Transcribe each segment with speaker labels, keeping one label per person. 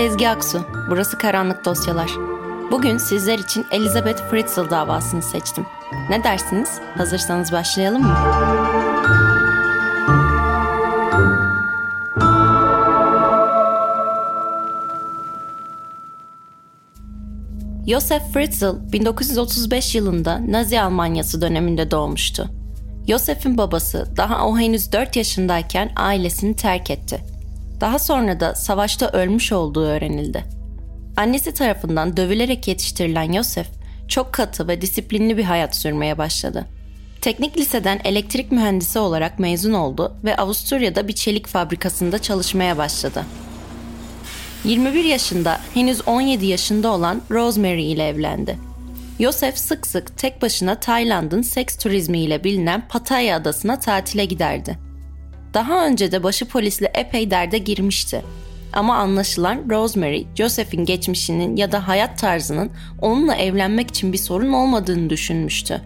Speaker 1: Sezgi Aksu. Burası Karanlık Dosyalar. Bugün sizler için Elizabeth Fritzl davasını seçtim. Ne dersiniz? Hazırsanız başlayalım mı? Josef Fritzl 1935 yılında Nazi Almanyası döneminde doğmuştu. Josef'in babası daha o henüz 4 yaşındayken ailesini terk etti. Daha sonra da savaşta ölmüş olduğu öğrenildi. Annesi tarafından dövülerek yetiştirilen Josef, çok katı ve disiplinli bir hayat sürmeye başladı. Teknik liseden elektrik mühendisi olarak mezun oldu ve Avusturya'da bir çelik fabrikasında çalışmaya başladı. 21 yaşında henüz 17 yaşında olan Rosemary ile evlendi. Yosef sık sık tek başına Tayland'ın seks turizmi ile bilinen Pattaya adasına tatile giderdi. Daha önce de başı polisle epey derde girmişti. Ama anlaşılan Rosemary, Joseph'in geçmişinin ya da hayat tarzının onunla evlenmek için bir sorun olmadığını düşünmüştü.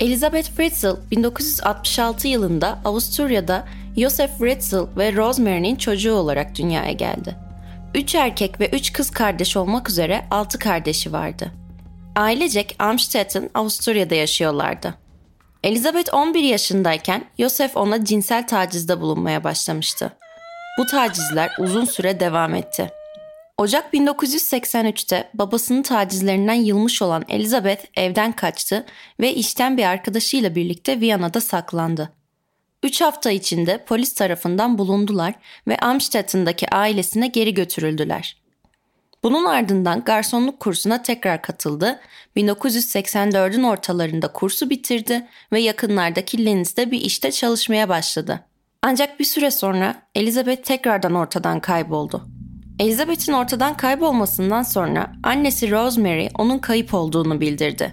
Speaker 1: Elizabeth Fritzl 1966 yılında Avusturya'da Joseph Fritzl ve Rosemary'nin çocuğu olarak dünyaya geldi. Üç erkek ve üç kız kardeş olmak üzere altı kardeşi vardı. Ailecek Amstetten, Avusturya'da yaşıyorlardı. Elizabeth 11 yaşındayken Joseph ona cinsel tacizde bulunmaya başlamıştı. Bu tacizler uzun süre devam etti. Ocak 1983'te babasının tacizlerinden yılmış olan Elizabeth evden kaçtı ve işten bir arkadaşıyla birlikte Viyana'da saklandı. Üç hafta içinde polis tarafından bulundular ve Amstetten'daki ailesine geri götürüldüler. Bunun ardından garsonluk kursuna tekrar katıldı. 1984'ün ortalarında kursu bitirdi ve yakınlardaki Linz'de bir işte çalışmaya başladı. Ancak bir süre sonra Elizabeth tekrardan ortadan kayboldu. Elizabeth'in ortadan kaybolmasından sonra annesi Rosemary onun kayıp olduğunu bildirdi.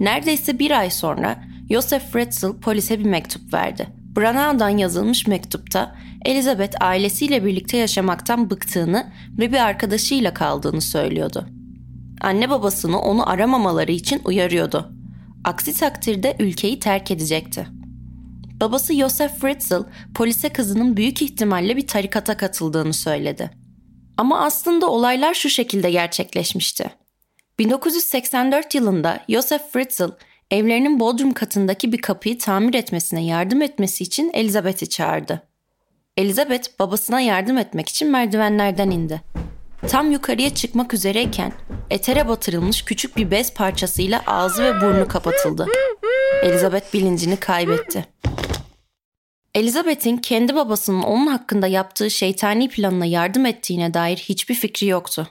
Speaker 1: Neredeyse bir ay sonra Joseph Fritzl polise bir mektup verdi. Branaga'dan yazılmış mektupta Elizabeth ailesiyle birlikte yaşamaktan bıktığını ve bir arkadaşıyla kaldığını söylüyordu. Anne babasını onu aramamaları için uyarıyordu. Aksi takdirde ülkeyi terk edecekti. Babası Joseph Fritzl polise kızının büyük ihtimalle bir tarikata katıldığını söyledi. Ama aslında olaylar şu şekilde gerçekleşmişti. 1984 yılında Joseph Fritzl evlerinin bodrum katındaki bir kapıyı tamir etmesine yardım etmesi için Elizabeth'i çağırdı. Elizabeth babasına yardım etmek için merdivenlerden indi. Tam yukarıya çıkmak üzereyken etere batırılmış küçük bir bez parçasıyla ağzı ve burnu kapatıldı. Elizabeth bilincini kaybetti. Elizabeth'in kendi babasının onun hakkında yaptığı şeytani planına yardım ettiğine dair hiçbir fikri yoktu.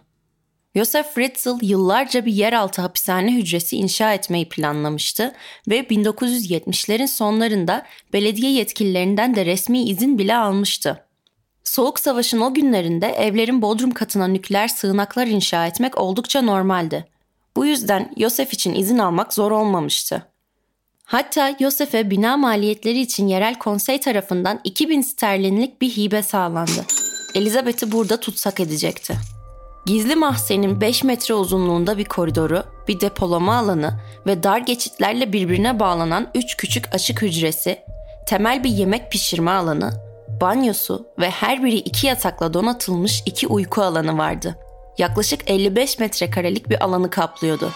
Speaker 1: Joseph Fritzl yıllarca bir yeraltı hapishane hücresi inşa etmeyi planlamıştı ve 1970'lerin sonlarında belediye yetkililerinden de resmi izin bile almıştı. Soğuk Savaş'ın o günlerinde evlerin bodrum katına nükleer sığınaklar inşa etmek oldukça normaldi. Bu yüzden Yosef için izin almak zor olmamıştı. Hatta Yosef'e bina maliyetleri için yerel konsey tarafından 2000 sterlinlik bir hibe sağlandı. Elizabeth'i burada tutsak edecekti. Gizli mahzenin 5 metre uzunluğunda bir koridoru, bir depolama alanı ve dar geçitlerle birbirine bağlanan 3 küçük açık hücresi, temel bir yemek pişirme alanı, banyosu ve her biri iki yatakla donatılmış iki uyku alanı vardı. Yaklaşık 55 metrekarelik bir alanı kaplıyordu.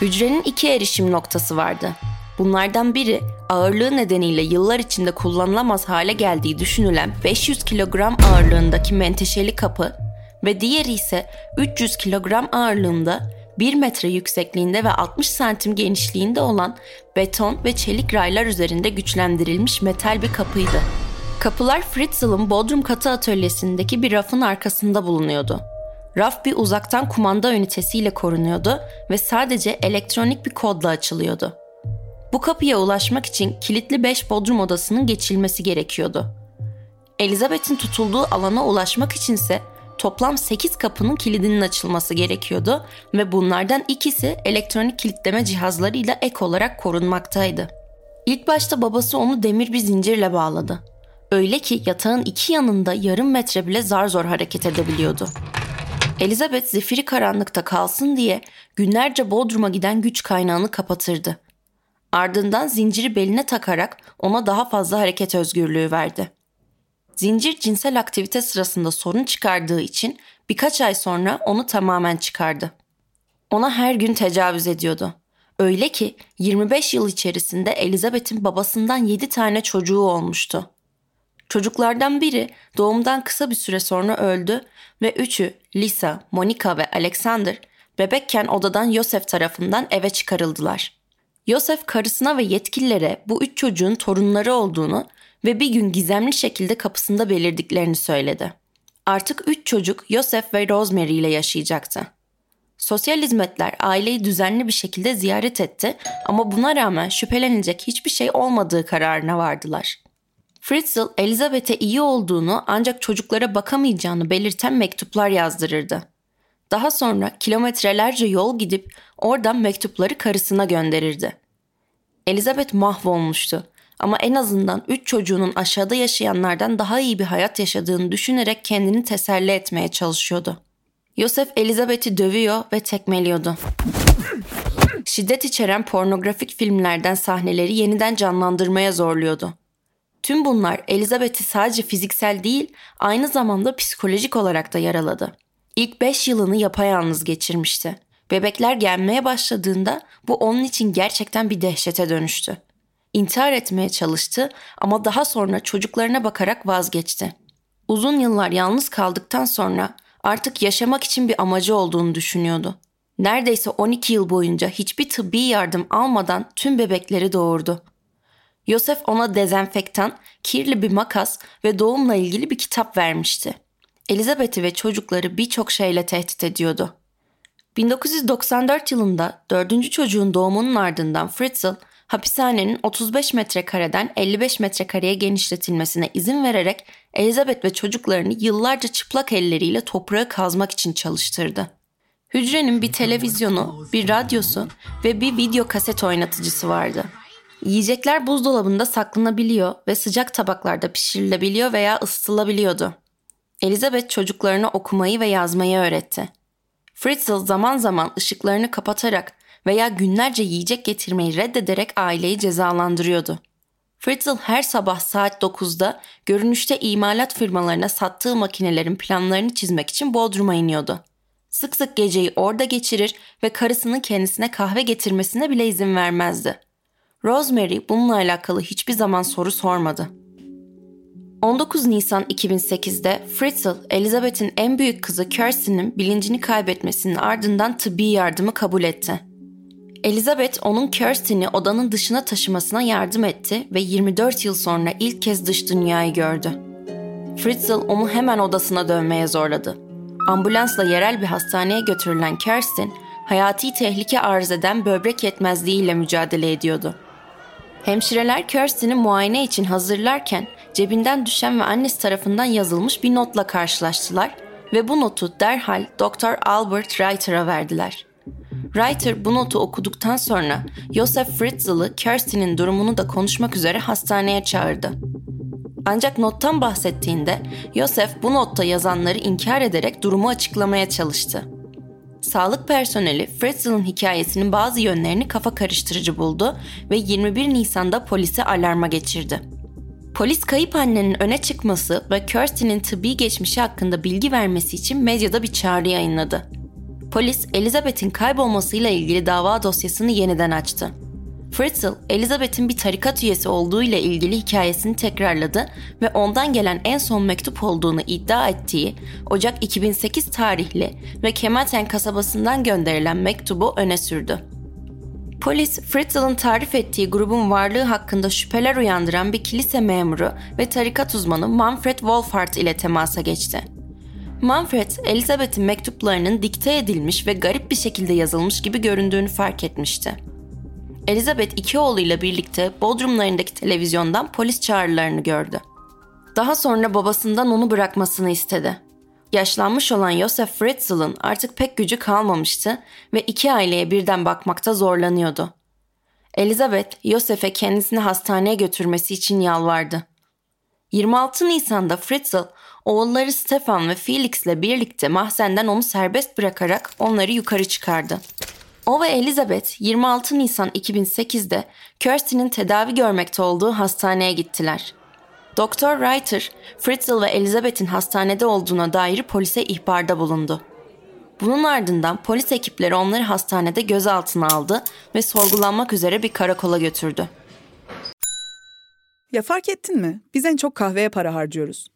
Speaker 1: Hücrenin iki erişim noktası vardı. Bunlardan biri ağırlığı nedeniyle yıllar içinde kullanılamaz hale geldiği düşünülen 500 kilogram ağırlığındaki menteşeli kapı ve diğeri ise 300 kilogram ağırlığında 1 metre yüksekliğinde ve 60 santim genişliğinde olan beton ve çelik raylar üzerinde güçlendirilmiş metal bir kapıydı. Kapılar Fritzl'ın Bodrum katı atölyesindeki bir rafın arkasında bulunuyordu. Raf bir uzaktan kumanda ünitesiyle korunuyordu ve sadece elektronik bir kodla açılıyordu. Bu kapıya ulaşmak için kilitli 5 bodrum odasının geçilmesi gerekiyordu. Elizabeth'in tutulduğu alana ulaşmak içinse toplam 8 kapının kilidinin açılması gerekiyordu ve bunlardan ikisi elektronik kilitleme cihazlarıyla ek olarak korunmaktaydı. İlk başta babası onu demir bir zincirle bağladı. Öyle ki yatağın iki yanında yarım metre bile zar zor hareket edebiliyordu. Elizabeth zifiri karanlıkta kalsın diye günlerce Bodrum'a giden güç kaynağını kapatırdı. Ardından zinciri beline takarak ona daha fazla hareket özgürlüğü verdi. Zincir cinsel aktivite sırasında sorun çıkardığı için birkaç ay sonra onu tamamen çıkardı. Ona her gün tecavüz ediyordu. Öyle ki 25 yıl içerisinde Elizabeth'in babasından 7 tane çocuğu olmuştu. Çocuklardan biri doğumdan kısa bir süre sonra öldü ve üçü Lisa, Monica ve Alexander bebekken odadan Yosef tarafından eve çıkarıldılar. Yosef karısına ve yetkililere bu üç çocuğun torunları olduğunu ve bir gün gizemli şekilde kapısında belirdiklerini söyledi. Artık üç çocuk Yosef ve Rosemary ile yaşayacaktı. Sosyal hizmetler aileyi düzenli bir şekilde ziyaret etti ama buna rağmen şüphelenilecek hiçbir şey olmadığı kararına vardılar. Fritzl, Elizabeth'e iyi olduğunu ancak çocuklara bakamayacağını belirten mektuplar yazdırırdı. Daha sonra kilometrelerce yol gidip oradan mektupları karısına gönderirdi. Elizabeth mahvolmuştu ama en azından üç çocuğunun aşağıda yaşayanlardan daha iyi bir hayat yaşadığını düşünerek kendini teselli etmeye çalışıyordu. Yosef Elizabeth'i dövüyor ve tekmeliyordu. Şiddet içeren pornografik filmlerden sahneleri yeniden canlandırmaya zorluyordu. Tüm bunlar Elizabeth'i sadece fiziksel değil, aynı zamanda psikolojik olarak da yaraladı. İlk 5 yılını yapayalnız geçirmişti. Bebekler gelmeye başladığında bu onun için gerçekten bir dehşete dönüştü. İntihar etmeye çalıştı ama daha sonra çocuklarına bakarak vazgeçti. Uzun yıllar yalnız kaldıktan sonra artık yaşamak için bir amacı olduğunu düşünüyordu. Neredeyse 12 yıl boyunca hiçbir tıbbi yardım almadan tüm bebekleri doğurdu. Yosef ona dezenfektan, kirli bir makas ve doğumla ilgili bir kitap vermişti. Elizabeth'i ve çocukları birçok şeyle tehdit ediyordu. 1994 yılında dördüncü çocuğun doğumunun ardından Fritzl, hapishanenin 35 metrekareden 55 metrekareye genişletilmesine izin vererek Elizabeth ve çocuklarını yıllarca çıplak elleriyle toprağı kazmak için çalıştırdı. Hücrenin bir televizyonu, bir radyosu ve bir video kaset oynatıcısı vardı. Yiyecekler buzdolabında saklanabiliyor ve sıcak tabaklarda pişirilebiliyor veya ısıtılabiliyordu. Elizabeth çocuklarına okumayı ve yazmayı öğretti. Fritzl zaman zaman ışıklarını kapatarak veya günlerce yiyecek getirmeyi reddederek aileyi cezalandırıyordu. Fritzl her sabah saat 9'da görünüşte imalat firmalarına sattığı makinelerin planlarını çizmek için Bodrum'a iniyordu. Sık sık geceyi orada geçirir ve karısının kendisine kahve getirmesine bile izin vermezdi. Rosemary bununla alakalı hiçbir zaman soru sormadı. 19 Nisan 2008'de Fritzl, Elizabeth'in en büyük kızı Kirsten'in bilincini kaybetmesinin ardından tıbbi yardımı kabul etti. Elizabeth onun Kirsten'i odanın dışına taşımasına yardım etti ve 24 yıl sonra ilk kez dış dünyayı gördü. Fritzl onu hemen odasına dönmeye zorladı. Ambulansla yerel bir hastaneye götürülen Kirsten, hayati tehlike arz eden böbrek yetmezliğiyle mücadele ediyordu. Hemşireler Kirsten'i muayene için hazırlarken cebinden düşen ve annesi tarafından yazılmış bir notla karşılaştılar ve bu notu derhal Dr. Albert Reiter'a verdiler. Reiter bu notu okuduktan sonra Josef Fritzl'ı Kirsten'in durumunu da konuşmak üzere hastaneye çağırdı. Ancak nottan bahsettiğinde Josef bu notta yazanları inkar ederek durumu açıklamaya çalıştı. Sağlık personeli Fritzl'ın hikayesinin bazı yönlerini kafa karıştırıcı buldu ve 21 Nisan'da polisi alarma geçirdi. Polis kayıp annenin öne çıkması ve Kirsty'nin tıbbi geçmişi hakkında bilgi vermesi için medyada bir çağrı yayınladı. Polis Elizabeth'in kaybolmasıyla ilgili dava dosyasını yeniden açtı. Fritzl, Elizabeth'in bir tarikat üyesi olduğu ile ilgili hikayesini tekrarladı ve ondan gelen en son mektup olduğunu iddia ettiği Ocak 2008 tarihli ve Kemalten kasabasından gönderilen mektubu öne sürdü. Polis, Fritzl'ın tarif ettiği grubun varlığı hakkında şüpheler uyandıran bir kilise memuru ve tarikat uzmanı Manfred Wolfhard ile temasa geçti. Manfred, Elizabeth'in mektuplarının dikte edilmiş ve garip bir şekilde yazılmış gibi göründüğünü fark etmişti. Elizabeth iki oğluyla birlikte Bodrumlarındaki televizyondan polis çağrılarını gördü. Daha sonra babasından onu bırakmasını istedi. Yaşlanmış olan Josef Fritzl'ın artık pek gücü kalmamıştı ve iki aileye birden bakmakta zorlanıyordu. Elizabeth, Josef'e kendisini hastaneye götürmesi için yalvardı. 26 Nisan'da Fritzl, oğulları Stefan ve Felix ile birlikte mahzenden onu serbest bırakarak onları yukarı çıkardı. O ve Elizabeth 26 Nisan 2008'de Kirsty'nin tedavi görmekte olduğu hastaneye gittiler. Doktor Reiter, Fritzl ve Elizabeth'in hastanede olduğuna dair polise ihbarda bulundu. Bunun ardından polis ekipleri onları hastanede gözaltına aldı ve sorgulanmak üzere bir karakola götürdü.
Speaker 2: Ya fark ettin mi? Biz en çok kahveye para harcıyoruz.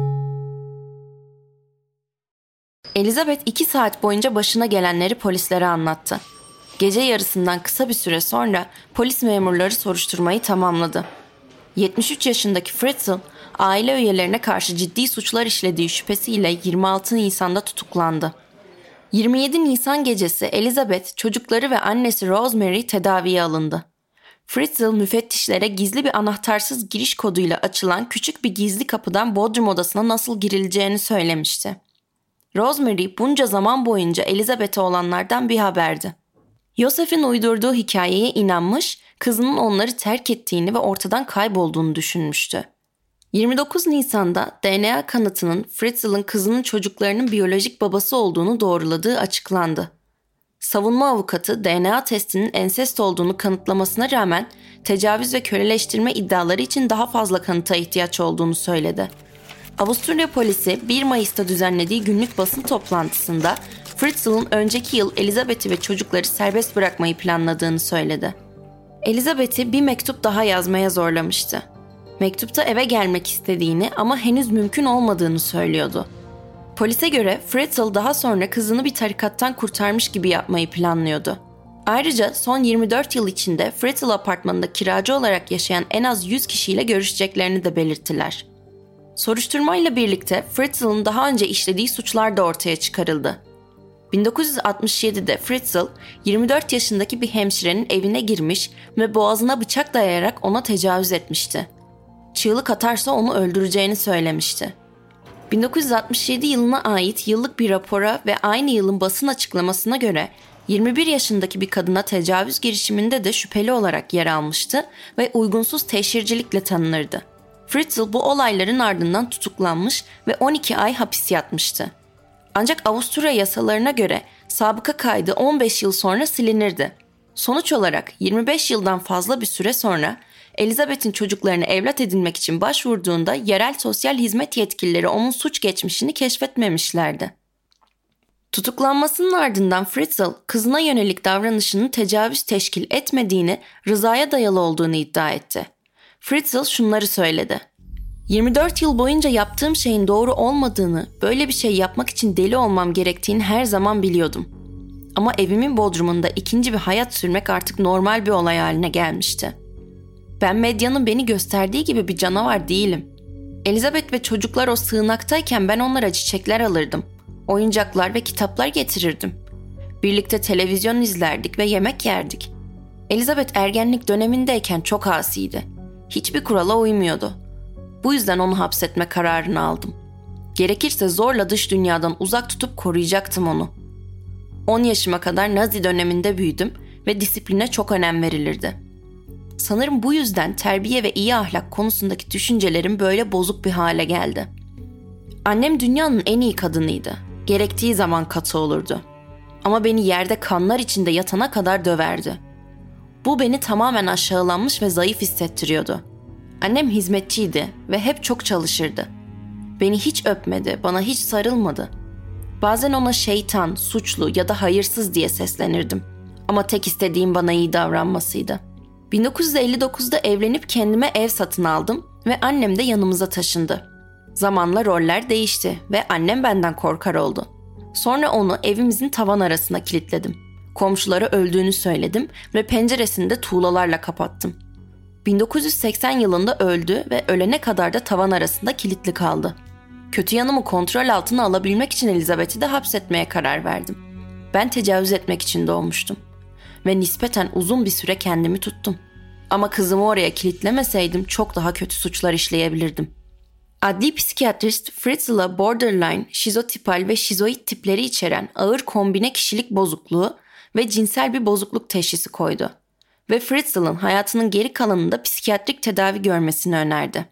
Speaker 1: Elizabeth iki saat boyunca başına gelenleri polislere anlattı. Gece yarısından kısa bir süre sonra polis memurları soruşturmayı tamamladı. 73 yaşındaki Fritzl, aile üyelerine karşı ciddi suçlar işlediği şüphesiyle 26 Nisan'da tutuklandı. 27 Nisan gecesi Elizabeth, çocukları ve annesi Rosemary tedaviye alındı. Fritzl müfettişlere gizli bir anahtarsız giriş koduyla açılan küçük bir gizli kapıdan bodrum odasına nasıl girileceğini söylemişti. Rosemary bunca zaman boyunca Elizabeth'e olanlardan bir haberdi. Yosef'in uydurduğu hikayeye inanmış, kızının onları terk ettiğini ve ortadan kaybolduğunu düşünmüştü. 29 Nisan'da DNA kanıtının Fritzl'ın kızının çocuklarının biyolojik babası olduğunu doğruladığı açıklandı. Savunma avukatı DNA testinin ensest olduğunu kanıtlamasına rağmen tecavüz ve köleleştirme iddiaları için daha fazla kanıta ihtiyaç olduğunu söyledi. Avusturya polisi 1 Mayıs'ta düzenlediği günlük basın toplantısında Fritzl'ın önceki yıl Elizabeth'i ve çocukları serbest bırakmayı planladığını söyledi. Elizabeth'i bir mektup daha yazmaya zorlamıştı. Mektupta eve gelmek istediğini ama henüz mümkün olmadığını söylüyordu. Polise göre Fritzl daha sonra kızını bir tarikattan kurtarmış gibi yapmayı planlıyordu. Ayrıca son 24 yıl içinde Fritzl apartmanında kiracı olarak yaşayan en az 100 kişiyle görüşeceklerini de belirttiler. Soruşturmayla birlikte Fritzl'ın daha önce işlediği suçlar da ortaya çıkarıldı. 1967'de Fritzl, 24 yaşındaki bir hemşirenin evine girmiş ve boğazına bıçak dayayarak ona tecavüz etmişti. Çığlık atarsa onu öldüreceğini söylemişti. 1967 yılına ait yıllık bir rapora ve aynı yılın basın açıklamasına göre 21 yaşındaki bir kadına tecavüz girişiminde de şüpheli olarak yer almıştı ve uygunsuz teşhircilikle tanınırdı. Fritzl bu olayların ardından tutuklanmış ve 12 ay hapis yatmıştı. Ancak Avusturya yasalarına göre sabıka kaydı 15 yıl sonra silinirdi. Sonuç olarak 25 yıldan fazla bir süre sonra Elizabeth'in çocuklarını evlat edinmek için başvurduğunda yerel sosyal hizmet yetkilileri onun suç geçmişini keşfetmemişlerdi. Tutuklanmasının ardından Fritzl kızına yönelik davranışının tecavüz teşkil etmediğini, rızaya dayalı olduğunu iddia etti. Fritzl şunları söyledi. 24 yıl boyunca yaptığım şeyin doğru olmadığını, böyle bir şey yapmak için deli olmam gerektiğini her zaman biliyordum. Ama evimin bodrumunda ikinci bir hayat sürmek artık normal bir olay haline gelmişti. Ben medyanın beni gösterdiği gibi bir canavar değilim. Elizabeth ve çocuklar o sığınaktayken ben onlara çiçekler alırdım. Oyuncaklar ve kitaplar getirirdim. Birlikte televizyon izlerdik ve yemek yerdik. Elizabeth ergenlik dönemindeyken çok asiydi. Hiçbir kurala uymuyordu. Bu yüzden onu hapsetme kararını aldım. Gerekirse zorla dış dünyadan uzak tutup koruyacaktım onu. 10 yaşıma kadar Nazi döneminde büyüdüm ve disipline çok önem verilirdi. Sanırım bu yüzden terbiye ve iyi ahlak konusundaki düşüncelerim böyle bozuk bir hale geldi. Annem dünyanın en iyi kadınıydı. Gerektiği zaman katı olurdu. Ama beni yerde kanlar içinde yatana kadar döverdi. Bu beni tamamen aşağılanmış ve zayıf hissettiriyordu. Annem hizmetçiydi ve hep çok çalışırdı. Beni hiç öpmedi, bana hiç sarılmadı. Bazen ona şeytan, suçlu ya da hayırsız diye seslenirdim. Ama tek istediğim bana iyi davranmasıydı. 1959'da evlenip kendime ev satın aldım ve annem de yanımıza taşındı. Zamanla roller değişti ve annem benden korkar oldu. Sonra onu evimizin tavan arasına kilitledim. Komşulara öldüğünü söyledim ve penceresini de tuğlalarla kapattım. 1980 yılında öldü ve ölene kadar da tavan arasında kilitli kaldı. Kötü yanımı kontrol altına alabilmek için Elizabeth'i de hapsetmeye karar verdim. Ben tecavüz etmek için doğmuştum. Ve nispeten uzun bir süre kendimi tuttum. Ama kızımı oraya kilitlemeseydim çok daha kötü suçlar işleyebilirdim. Adli psikiyatrist Fritzl'a borderline, şizotipal ve şizoid tipleri içeren ağır kombine kişilik bozukluğu ve cinsel bir bozukluk teşhisi koydu. Ve Fritzl'ın hayatının geri kalanında psikiyatrik tedavi görmesini önerdi.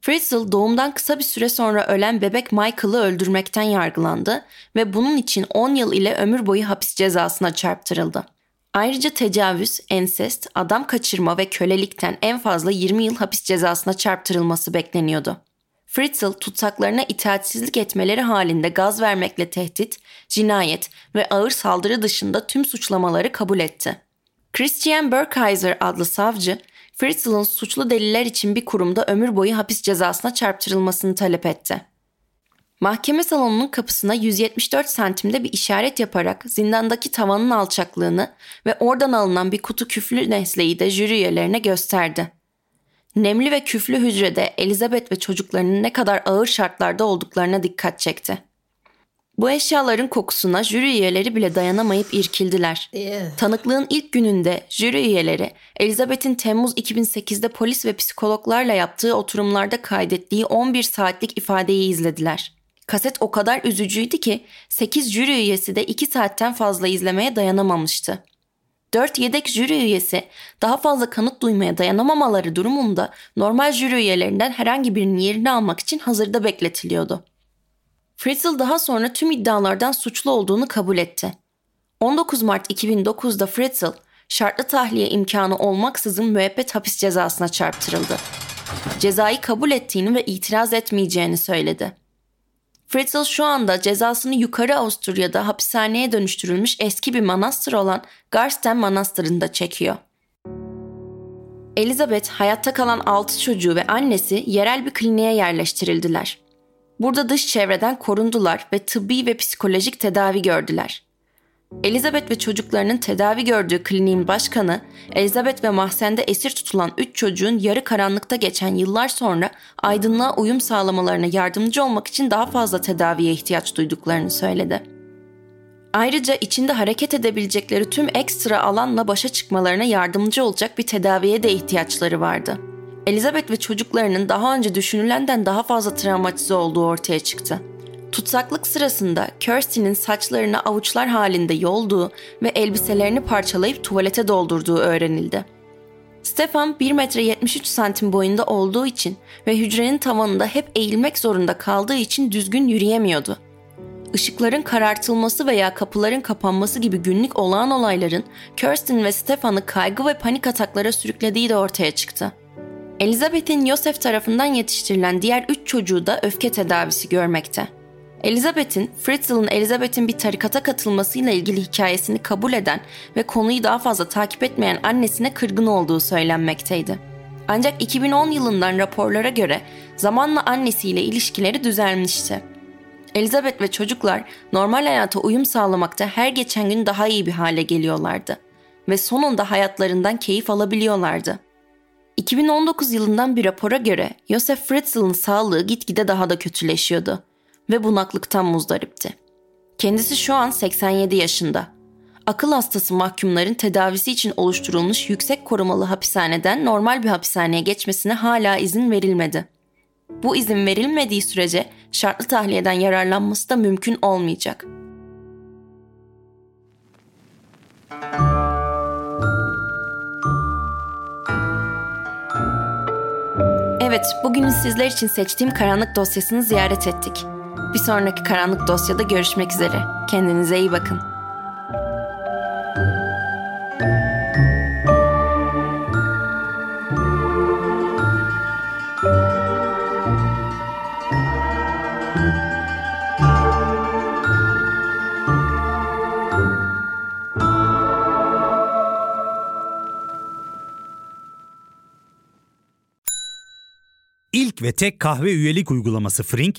Speaker 1: Fritzl doğumdan kısa bir süre sonra ölen bebek Michael'ı öldürmekten yargılandı ve bunun için 10 yıl ile ömür boyu hapis cezasına çarptırıldı. Ayrıca tecavüz, ensest, adam kaçırma ve kölelikten en fazla 20 yıl hapis cezasına çarptırılması bekleniyordu. Fritzl tutsaklarına itaatsizlik etmeleri halinde gaz vermekle tehdit, cinayet ve ağır saldırı dışında tüm suçlamaları kabul etti. Christian Burkheiser adlı savcı, Fritzl'ın suçlu deliller için bir kurumda ömür boyu hapis cezasına çarptırılmasını talep etti. Mahkeme salonunun kapısına 174 santimde bir işaret yaparak zindandaki tavanın alçaklığını ve oradan alınan bir kutu küflü nesleyi de jüri üyelerine gösterdi. Nemli ve küflü hücrede Elizabeth ve çocuklarının ne kadar ağır şartlarda olduklarına dikkat çekti. Bu eşyaların kokusuna jüri üyeleri bile dayanamayıp irkildiler. Tanıklığın ilk gününde jüri üyeleri Elizabeth'in Temmuz 2008'de polis ve psikologlarla yaptığı oturumlarda kaydettiği 11 saatlik ifadeyi izlediler. Kaset o kadar üzücüydü ki 8 jüri üyesi de 2 saatten fazla izlemeye dayanamamıştı. 4 yedek jüri üyesi daha fazla kanıt duymaya dayanamamaları durumunda normal jüri üyelerinden herhangi birinin yerini almak için hazırda bekletiliyordu. Fritzl daha sonra tüm iddialardan suçlu olduğunu kabul etti. 19 Mart 2009'da Fritzl şartlı tahliye imkanı olmaksızın müebbet hapis cezasına çarptırıldı. Cezayı kabul ettiğini ve itiraz etmeyeceğini söyledi. Fritzl şu anda cezasını yukarı Avusturya'da hapishaneye dönüştürülmüş eski bir manastır olan Garsten Manastırı'nda çekiyor. Elizabeth hayatta kalan 6 çocuğu ve annesi yerel bir kliniğe yerleştirildiler. Burada dış çevreden korundular ve tıbbi ve psikolojik tedavi gördüler. Elizabeth ve çocuklarının tedavi gördüğü kliniğin başkanı, Elizabeth ve mahzende esir tutulan 3 çocuğun yarı karanlıkta geçen yıllar sonra aydınlığa uyum sağlamalarına yardımcı olmak için daha fazla tedaviye ihtiyaç duyduklarını söyledi. Ayrıca içinde hareket edebilecekleri tüm ekstra alanla başa çıkmalarına yardımcı olacak bir tedaviye de ihtiyaçları vardı. Elizabeth ve çocuklarının daha önce düşünülenden daha fazla travmatize olduğu ortaya çıktı. Tutsaklık sırasında Kirsty'nin saçlarını avuçlar halinde yolduğu ve elbiselerini parçalayıp tuvalete doldurduğu öğrenildi. Stefan 1 metre 73 santim boyunda olduğu için ve hücrenin tavanında hep eğilmek zorunda kaldığı için düzgün yürüyemiyordu. Işıkların karartılması veya kapıların kapanması gibi günlük olağan olayların Kirsten ve Stefan'ı kaygı ve panik ataklara sürüklediği de ortaya çıktı. Elizabeth'in Yosef tarafından yetiştirilen diğer üç çocuğu da öfke tedavisi görmekte. Elizabeth'in, Fritzl'ın Elizabeth'in bir tarikata katılmasıyla ilgili hikayesini kabul eden ve konuyu daha fazla takip etmeyen annesine kırgın olduğu söylenmekteydi. Ancak 2010 yılından raporlara göre zamanla annesiyle ilişkileri düzelmişti. Elizabeth ve çocuklar normal hayata uyum sağlamakta her geçen gün daha iyi bir hale geliyorlardı ve sonunda hayatlarından keyif alabiliyorlardı. 2019 yılından bir rapora göre Josef Fritzl'ın sağlığı gitgide daha da kötüleşiyordu ve bunaklıktan muzdaripti. Kendisi şu an 87 yaşında. Akıl hastası mahkumların tedavisi için oluşturulmuş yüksek korumalı hapishaneden normal bir hapishaneye geçmesine hala izin verilmedi. Bu izin verilmediği sürece şartlı tahliyeden yararlanması da mümkün olmayacak. Evet, bugün sizler için seçtiğim karanlık dosyasını ziyaret ettik. Bir sonraki karanlık dosyada görüşmek üzere. Kendinize iyi bakın.
Speaker 3: İlk ve tek kahve üyelik uygulaması Frink,